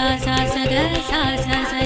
sa sa sa ni sa sa sa